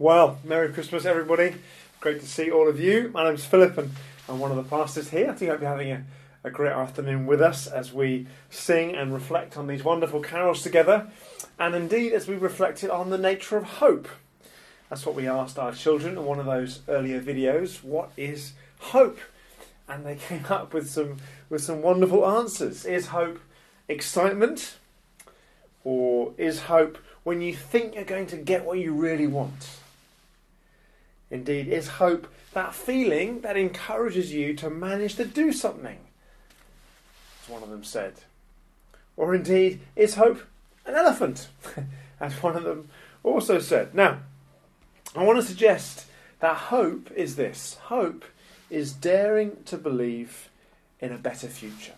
Well, Merry Christmas, everybody. Great to see all of you. My name's Philip, and I'm one of the pastors here. I think I'll be having a, a great afternoon with us as we sing and reflect on these wonderful carols together, and indeed as we reflected on the nature of hope. That's what we asked our children in one of those earlier videos. What is hope? And they came up with some with some wonderful answers. Is hope excitement? Or is hope when you think you're going to get what you really want? Indeed, is hope that feeling that encourages you to manage to do something? As one of them said. Or indeed, is hope an elephant? As one of them also said. Now, I want to suggest that hope is this hope is daring to believe in a better future.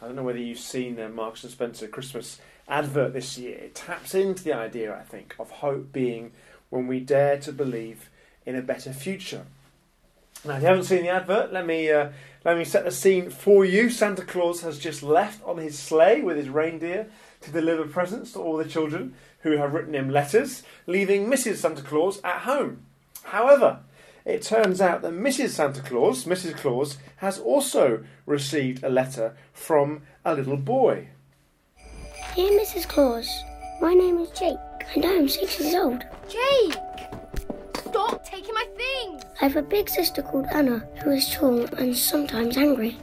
I don't know whether you've seen the Marks and Spencer Christmas advert this year. It taps into the idea, I think, of hope being when we dare to believe in a better future. Now, if you haven't seen the advert, let me uh, let me set the scene for you. Santa Claus has just left on his sleigh with his reindeer to deliver presents to all the children who have written him letters, leaving Mrs. Santa Claus at home. However, it turns out that Mrs. Santa Claus, Mrs. Claus, has also received a letter from a little boy. Dear Mrs. Claus, my name is Jake and I am six years old. Jake! Stop taking my things! I have a big sister called Anna who is tall and sometimes angry.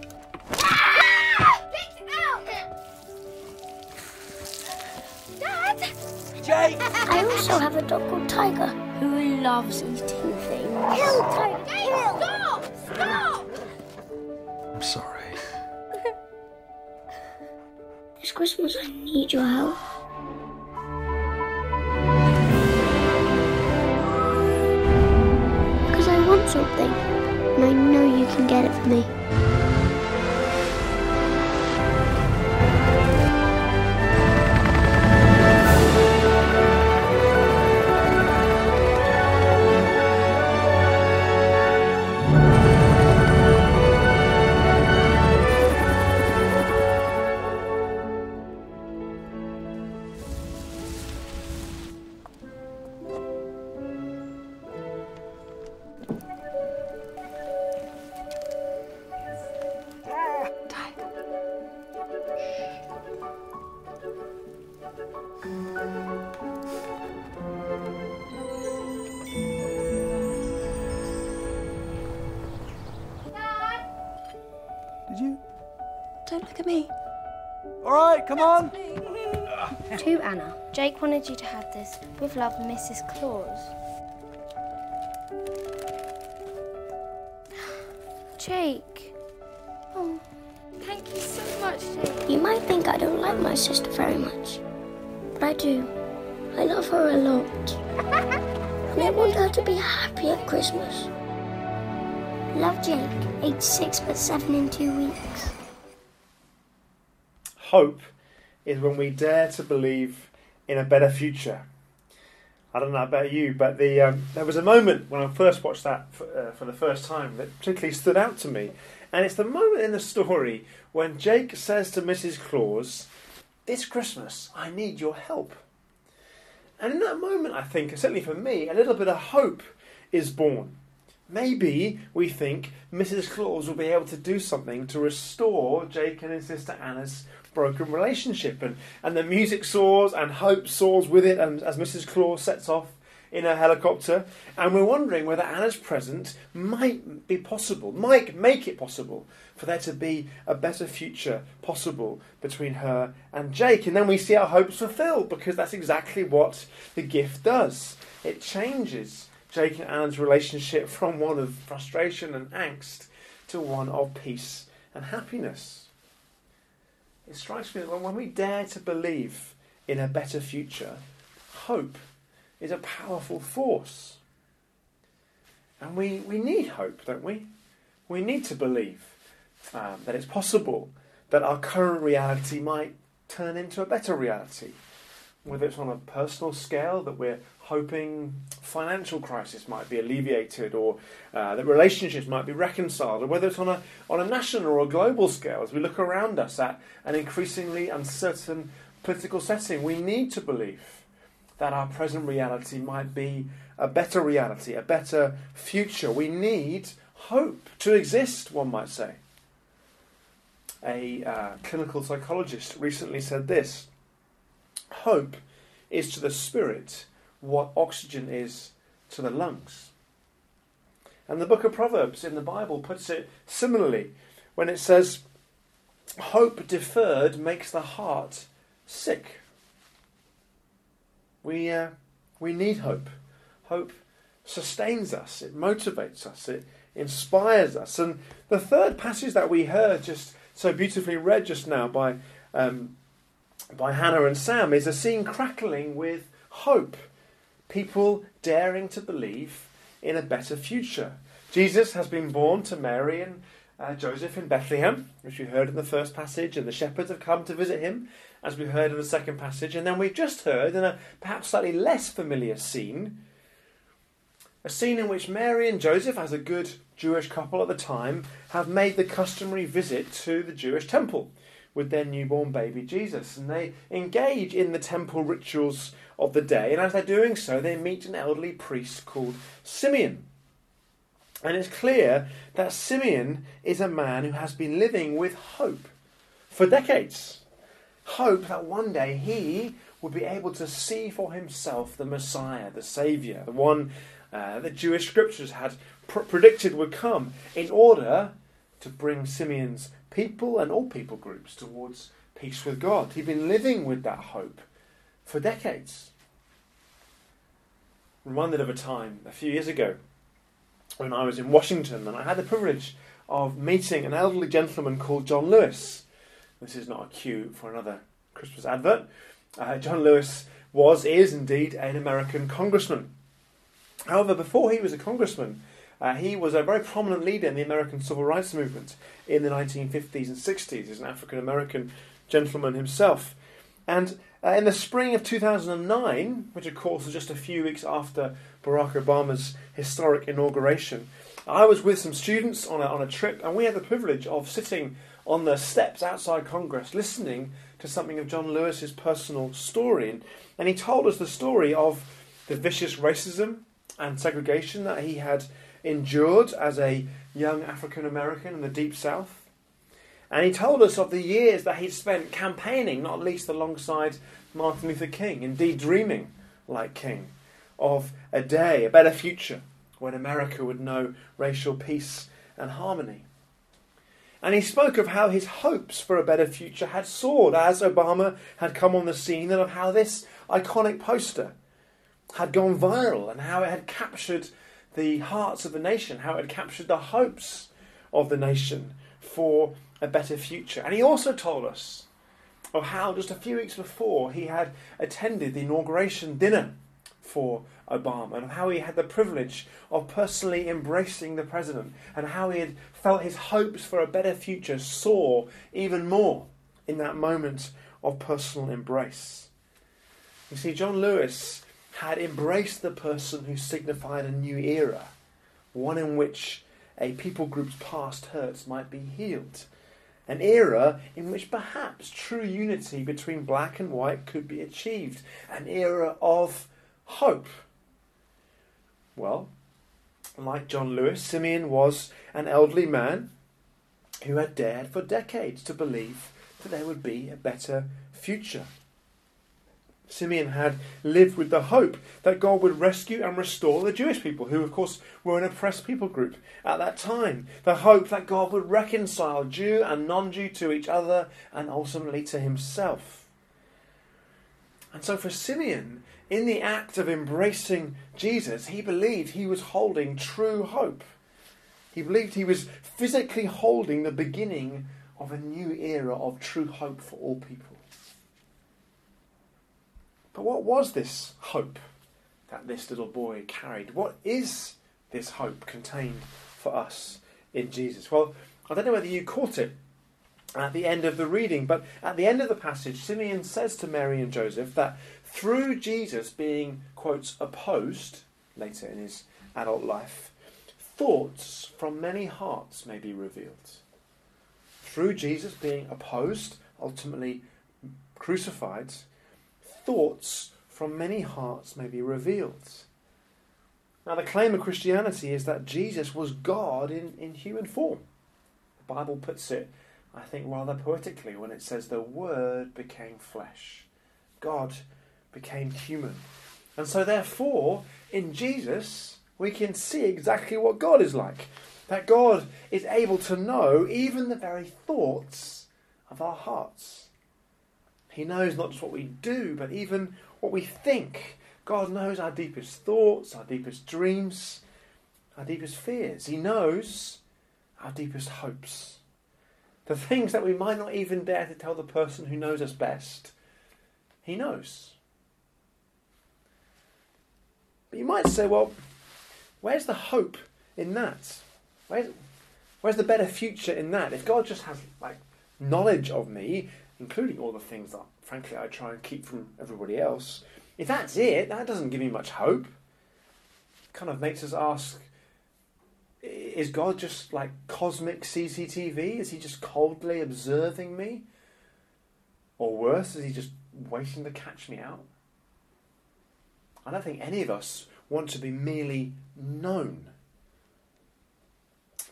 Ah! Get out! Dad! Jake! I also have a dog called Tiger who loves eating things. Kill Tiger! Jake, stop! Stop! I'm sorry. This Christmas I need your help. Something, and I know you can get it for me. All right, come on. To Anna, Jake wanted you to have this. With love, Mrs. Claus. Jake. Oh, thank you so much, Jake. You might think I don't like my sister very much, but I do. I love her a lot. and I want her to be happy at Christmas. Love Jake, age six but seven in two weeks. Hope is when we dare to believe in a better future. I don't know about you, but the um, there was a moment when I first watched that for, uh, for the first time that particularly stood out to me, and it's the moment in the story when Jake says to Mrs. Claus, "This Christmas, I need your help." And in that moment, I think, certainly for me, a little bit of hope is born. Maybe we think Mrs. Claus will be able to do something to restore Jake and his sister Anna's broken relationship. And, and the music soars and hope soars with it and as Mrs. Claus sets off in a helicopter. And we're wondering whether Anna's present might be possible, might make it possible for there to be a better future possible between her and Jake. And then we see our hopes fulfilled because that's exactly what the gift does. It changes Jake and Anna's relationship from one of frustration and angst to one of peace and happiness. It strikes me that when we dare to believe in a better future, hope is a powerful force. And we, we need hope, don't we? We need to believe um, that it's possible that our current reality might turn into a better reality. Whether it's on a personal scale, that we're hoping financial crisis might be alleviated or uh, that relationships might be reconciled, or whether it's on a, on a national or a global scale as we look around us at an increasingly uncertain political setting, we need to believe that our present reality might be a better reality, a better future. We need hope to exist, one might say. A uh, clinical psychologist recently said this Hope is to the spirit what oxygen is to the lungs. And the book of Proverbs in the Bible puts it similarly when it says, Hope deferred makes the heart sick. We, uh, we need hope. Hope sustains us, it motivates us, it inspires us. And the third passage that we heard just so beautifully read just now by, um, by Hannah and Sam is a scene crackling with hope. People daring to believe in a better future. Jesus has been born to Mary and uh, Joseph in Bethlehem, which we heard in the first passage, and the shepherds have come to visit him, as we heard in the second passage. And then we've just heard, in a perhaps slightly less familiar scene, a scene in which Mary and Joseph, as a good Jewish couple at the time, have made the customary visit to the Jewish temple with their newborn baby Jesus. And they engage in the temple rituals of the day. And as they're doing so, they meet an elderly priest called Simeon. And it's clear that Simeon is a man who has been living with hope for decades. Hope that one day he would be able to see for himself the Messiah, the Saviour, the one uh, the Jewish scriptures had pr- predicted would come in order to bring Simeon's people and all people groups towards peace with God. He'd been living with that hope for decades. reminded of a time a few years ago when I was in Washington and I had the privilege of meeting an elderly gentleman called John Lewis. This is not a cue for another Christmas advert. Uh, John Lewis was, is indeed, an American congressman. However, before he was a congressman, uh, he was a very prominent leader in the American civil rights movement in the 1950s and 60s. He's an African American gentleman himself. And uh, in the spring of 2009, which of course was just a few weeks after Barack Obama's historic inauguration, I was with some students on a, on a trip, and we had the privilege of sitting on the steps outside Congress listening to something of John Lewis's personal story. And, and he told us the story of the vicious racism and segregation that he had endured as a young African American in the Deep South. And he told us of the years that he'd spent campaigning, not least alongside Martin Luther King, indeed dreaming like King, of a day, a better future, when America would know racial peace and harmony. And he spoke of how his hopes for a better future had soared as Obama had come on the scene, and of how this iconic poster had gone viral and how it had captured the hearts of the nation, how it had captured the hopes of the nation for a better future. And he also told us of how just a few weeks before he had attended the inauguration dinner for Obama and how he had the privilege of personally embracing the president and how he had felt his hopes for a better future soar even more in that moment of personal embrace. You see, John Lewis had embraced the person who signified a new era, one in which a people group's past hurts might be healed, an era in which perhaps true unity between black and white could be achieved, an era of hope. Well, like John Lewis, Simeon was an elderly man who had dared for decades to believe that there would be a better future. Simeon had lived with the hope that God would rescue and restore the Jewish people, who, of course, were an oppressed people group at that time. The hope that God would reconcile Jew and non Jew to each other and ultimately to himself. And so, for Simeon, in the act of embracing Jesus, he believed he was holding true hope. He believed he was physically holding the beginning of a new era of true hope for all people. But what was this hope that this little boy carried? What is this hope contained for us in Jesus? Well, I don't know whether you caught it at the end of the reading, but at the end of the passage, Simeon says to Mary and Joseph that through Jesus being, quotes, opposed later in his adult life, thoughts from many hearts may be revealed. Through Jesus being opposed, ultimately crucified, thoughts from many hearts may be revealed. Now, the claim of Christianity is that Jesus was God in, in human form. The Bible puts it, I think, rather poetically when it says, The Word became flesh. God became human. And so, therefore, in Jesus, we can see exactly what God is like. That God is able to know even the very thoughts of our hearts. He knows not just what we do, but even what we think. God knows our deepest thoughts, our deepest dreams, our deepest fears. He knows our deepest hopes. The things that we might not even dare to tell the person who knows us best. He knows. But you might say, well, where's the hope in that? Where's, where's the better future in that? If God just has like knowledge of me, including all the things that, frankly, I try and keep from everybody else, if that's it, that doesn't give me much hope. It kind of makes us ask is God just like cosmic CCTV? Is he just coldly observing me? Or worse, is he just waiting to catch me out? I don't think any of us want to be merely known.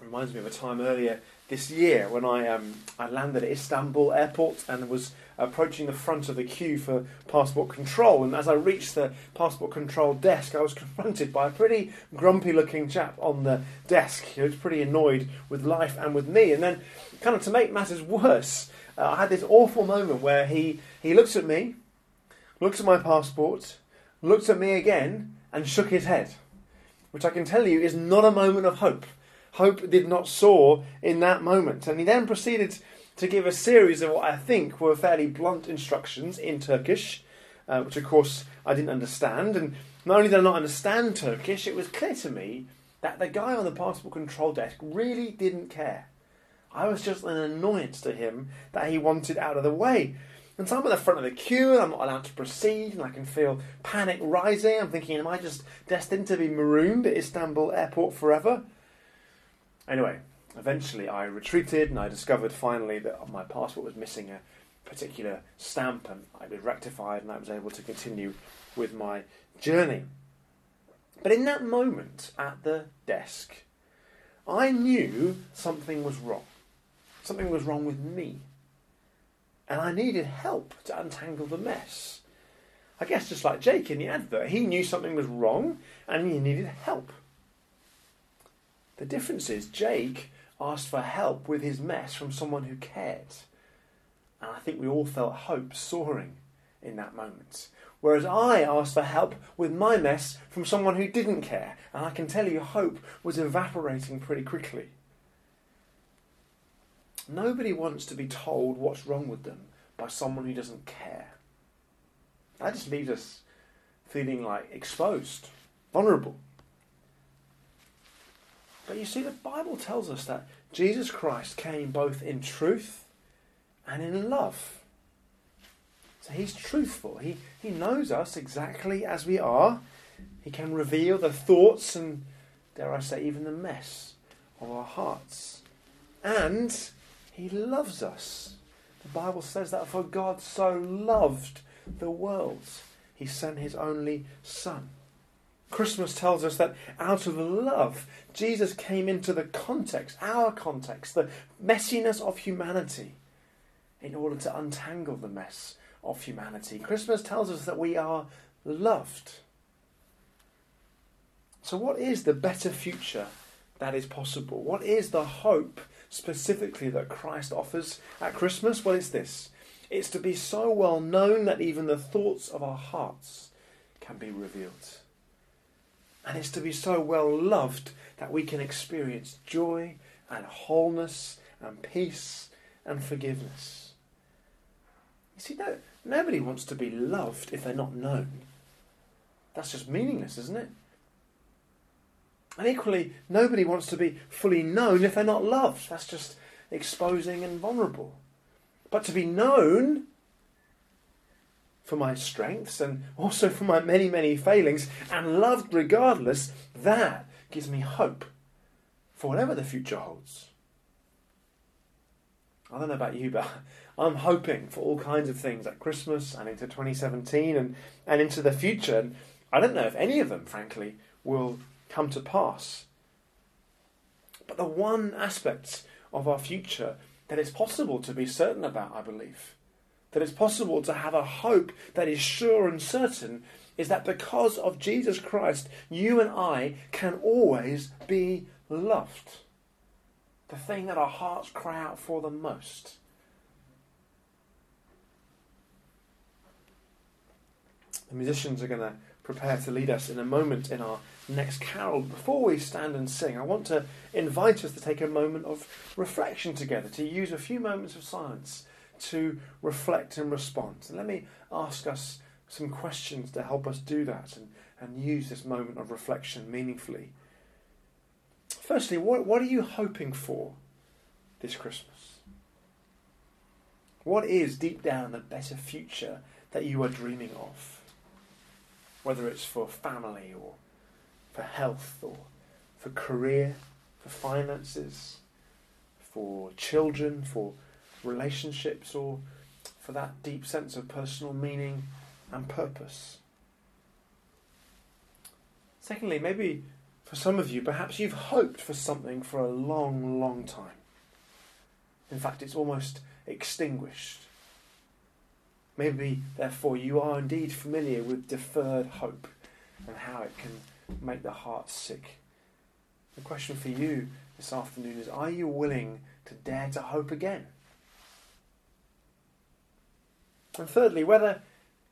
Reminds me of a time earlier this year when I um, I landed at Istanbul airport and was approaching the front of the queue for passport control. And as I reached the passport control desk, I was confronted by a pretty grumpy looking chap on the desk. He was pretty annoyed with life and with me. And then, kind of to make matters worse, uh, I had this awful moment where he, he looks at me, looks at my passport, looks at me again, and shook his head. Which I can tell you is not a moment of hope hope did not soar in that moment. And he then proceeded to give a series of what I think were fairly blunt instructions in Turkish, uh, which of course I didn't understand. And not only did I not understand Turkish, it was clear to me that the guy on the passport control desk really didn't care. I was just an annoyance to him that he wanted out of the way. And so I'm at the front of the queue and I'm not allowed to proceed and I can feel panic rising. I'm thinking, am I just destined to be marooned at Istanbul airport forever? Anyway, eventually I retreated and I discovered finally that my passport was missing a particular stamp and I was rectified and I was able to continue with my journey. But in that moment at the desk, I knew something was wrong. Something was wrong with me. And I needed help to untangle the mess. I guess just like Jake in the advert, he knew something was wrong and he needed help. The difference is Jake asked for help with his mess from someone who cared. And I think we all felt hope soaring in that moment. Whereas I asked for help with my mess from someone who didn't care. And I can tell you, hope was evaporating pretty quickly. Nobody wants to be told what's wrong with them by someone who doesn't care. That just leaves us feeling like exposed, vulnerable. But you see, the Bible tells us that Jesus Christ came both in truth and in love. So he's truthful. He, he knows us exactly as we are. He can reveal the thoughts and, dare I say, even the mess of our hearts. And he loves us. The Bible says that for God so loved the world, he sent his only Son. Christmas tells us that out of love, Jesus came into the context, our context, the messiness of humanity, in order to untangle the mess of humanity. Christmas tells us that we are loved. So, what is the better future that is possible? What is the hope specifically that Christ offers at Christmas? Well, it's this it's to be so well known that even the thoughts of our hearts can be revealed. And it's to be so well loved that we can experience joy and wholeness and peace and forgiveness. You see, no, nobody wants to be loved if they're not known. That's just meaningless, isn't it? And equally, nobody wants to be fully known if they're not loved. That's just exposing and vulnerable. But to be known for my strengths and also for my many, many failings, and loved regardless, that gives me hope for whatever the future holds. I don't know about you, but I'm hoping for all kinds of things at Christmas and into 2017 and, and into the future. And I don't know if any of them, frankly, will come to pass. But the one aspect of our future that it's possible to be certain about, I believe, that it's possible to have a hope that is sure and certain, is that because of Jesus Christ, you and I can always be loved. The thing that our hearts cry out for the most. The musicians are going to prepare to lead us in a moment in our next carol. Before we stand and sing, I want to invite us to take a moment of reflection together, to use a few moments of silence to reflect and respond. And let me ask us some questions to help us do that and, and use this moment of reflection meaningfully. Firstly, what, what are you hoping for this Christmas? What is deep down the better future that you are dreaming of? Whether it's for family or for health or for career, for finances, for children, for relationships, or for that deep sense of personal meaning and purpose. Secondly, maybe for some of you, perhaps you've hoped for something for a long, long time. In fact, it's almost extinguished. Maybe, therefore, you are indeed familiar with deferred hope and how it can make the heart sick. The question for you this afternoon is Are you willing to dare to hope again? And thirdly, whether,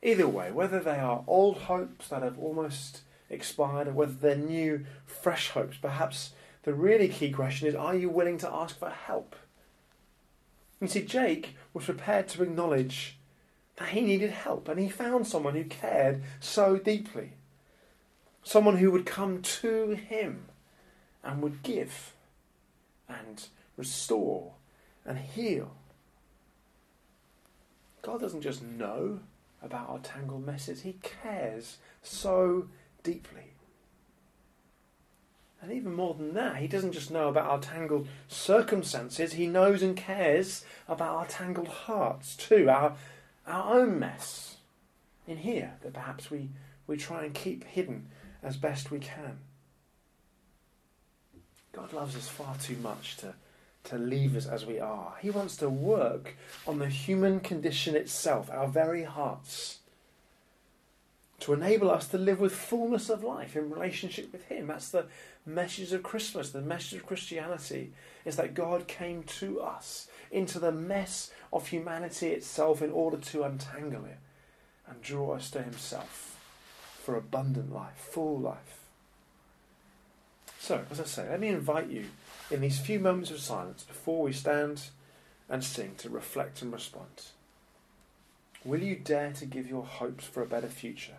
either way, whether they are old hopes that have almost expired or whether they're new, fresh hopes, perhaps the really key question is are you willing to ask for help? You see, Jake was prepared to acknowledge that he needed help and he found someone who cared so deeply. Someone who would come to him and would give and restore and heal. God doesn't just know about our tangled messes, He cares so deeply. And even more than that, He doesn't just know about our tangled circumstances, He knows and cares about our tangled hearts too, our, our own mess in here that perhaps we, we try and keep hidden as best we can. God loves us far too much to to leave us as we are. He wants to work on the human condition itself, our very hearts, to enable us to live with fullness of life in relationship with Him. That's the message of Christmas, the message of Christianity, is that God came to us into the mess of humanity itself in order to untangle it and draw us to Himself for abundant life, full life. So, as I say, let me invite you in these few moments of silence before we stand and sing to reflect and respond. Will you dare to give your hopes for a better future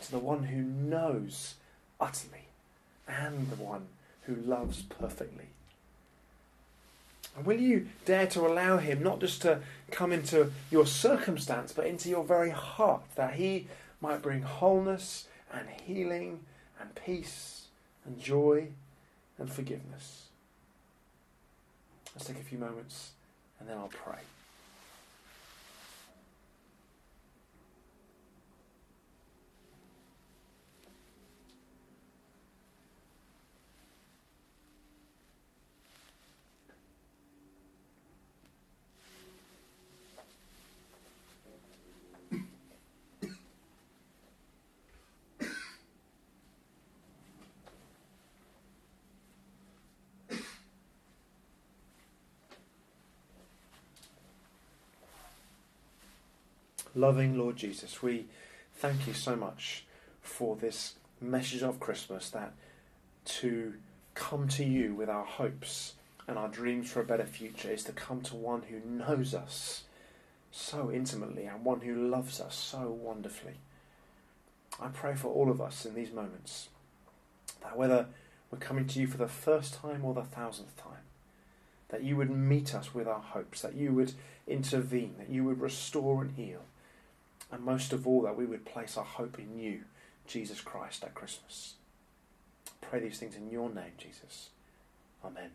to the one who knows utterly and the one who loves perfectly? And will you dare to allow him not just to come into your circumstance, but into your very heart, that he might bring wholeness and healing and peace and joy and forgiveness? Let's take a few moments and then I'll pray. Loving Lord Jesus, we thank you so much for this message of Christmas that to come to you with our hopes and our dreams for a better future is to come to one who knows us so intimately and one who loves us so wonderfully. I pray for all of us in these moments that whether we're coming to you for the first time or the thousandth time, that you would meet us with our hopes, that you would intervene, that you would restore and heal, and most of all, that we would place our hope in you, Jesus Christ, at Christmas. pray these things in your name, Jesus. Amen.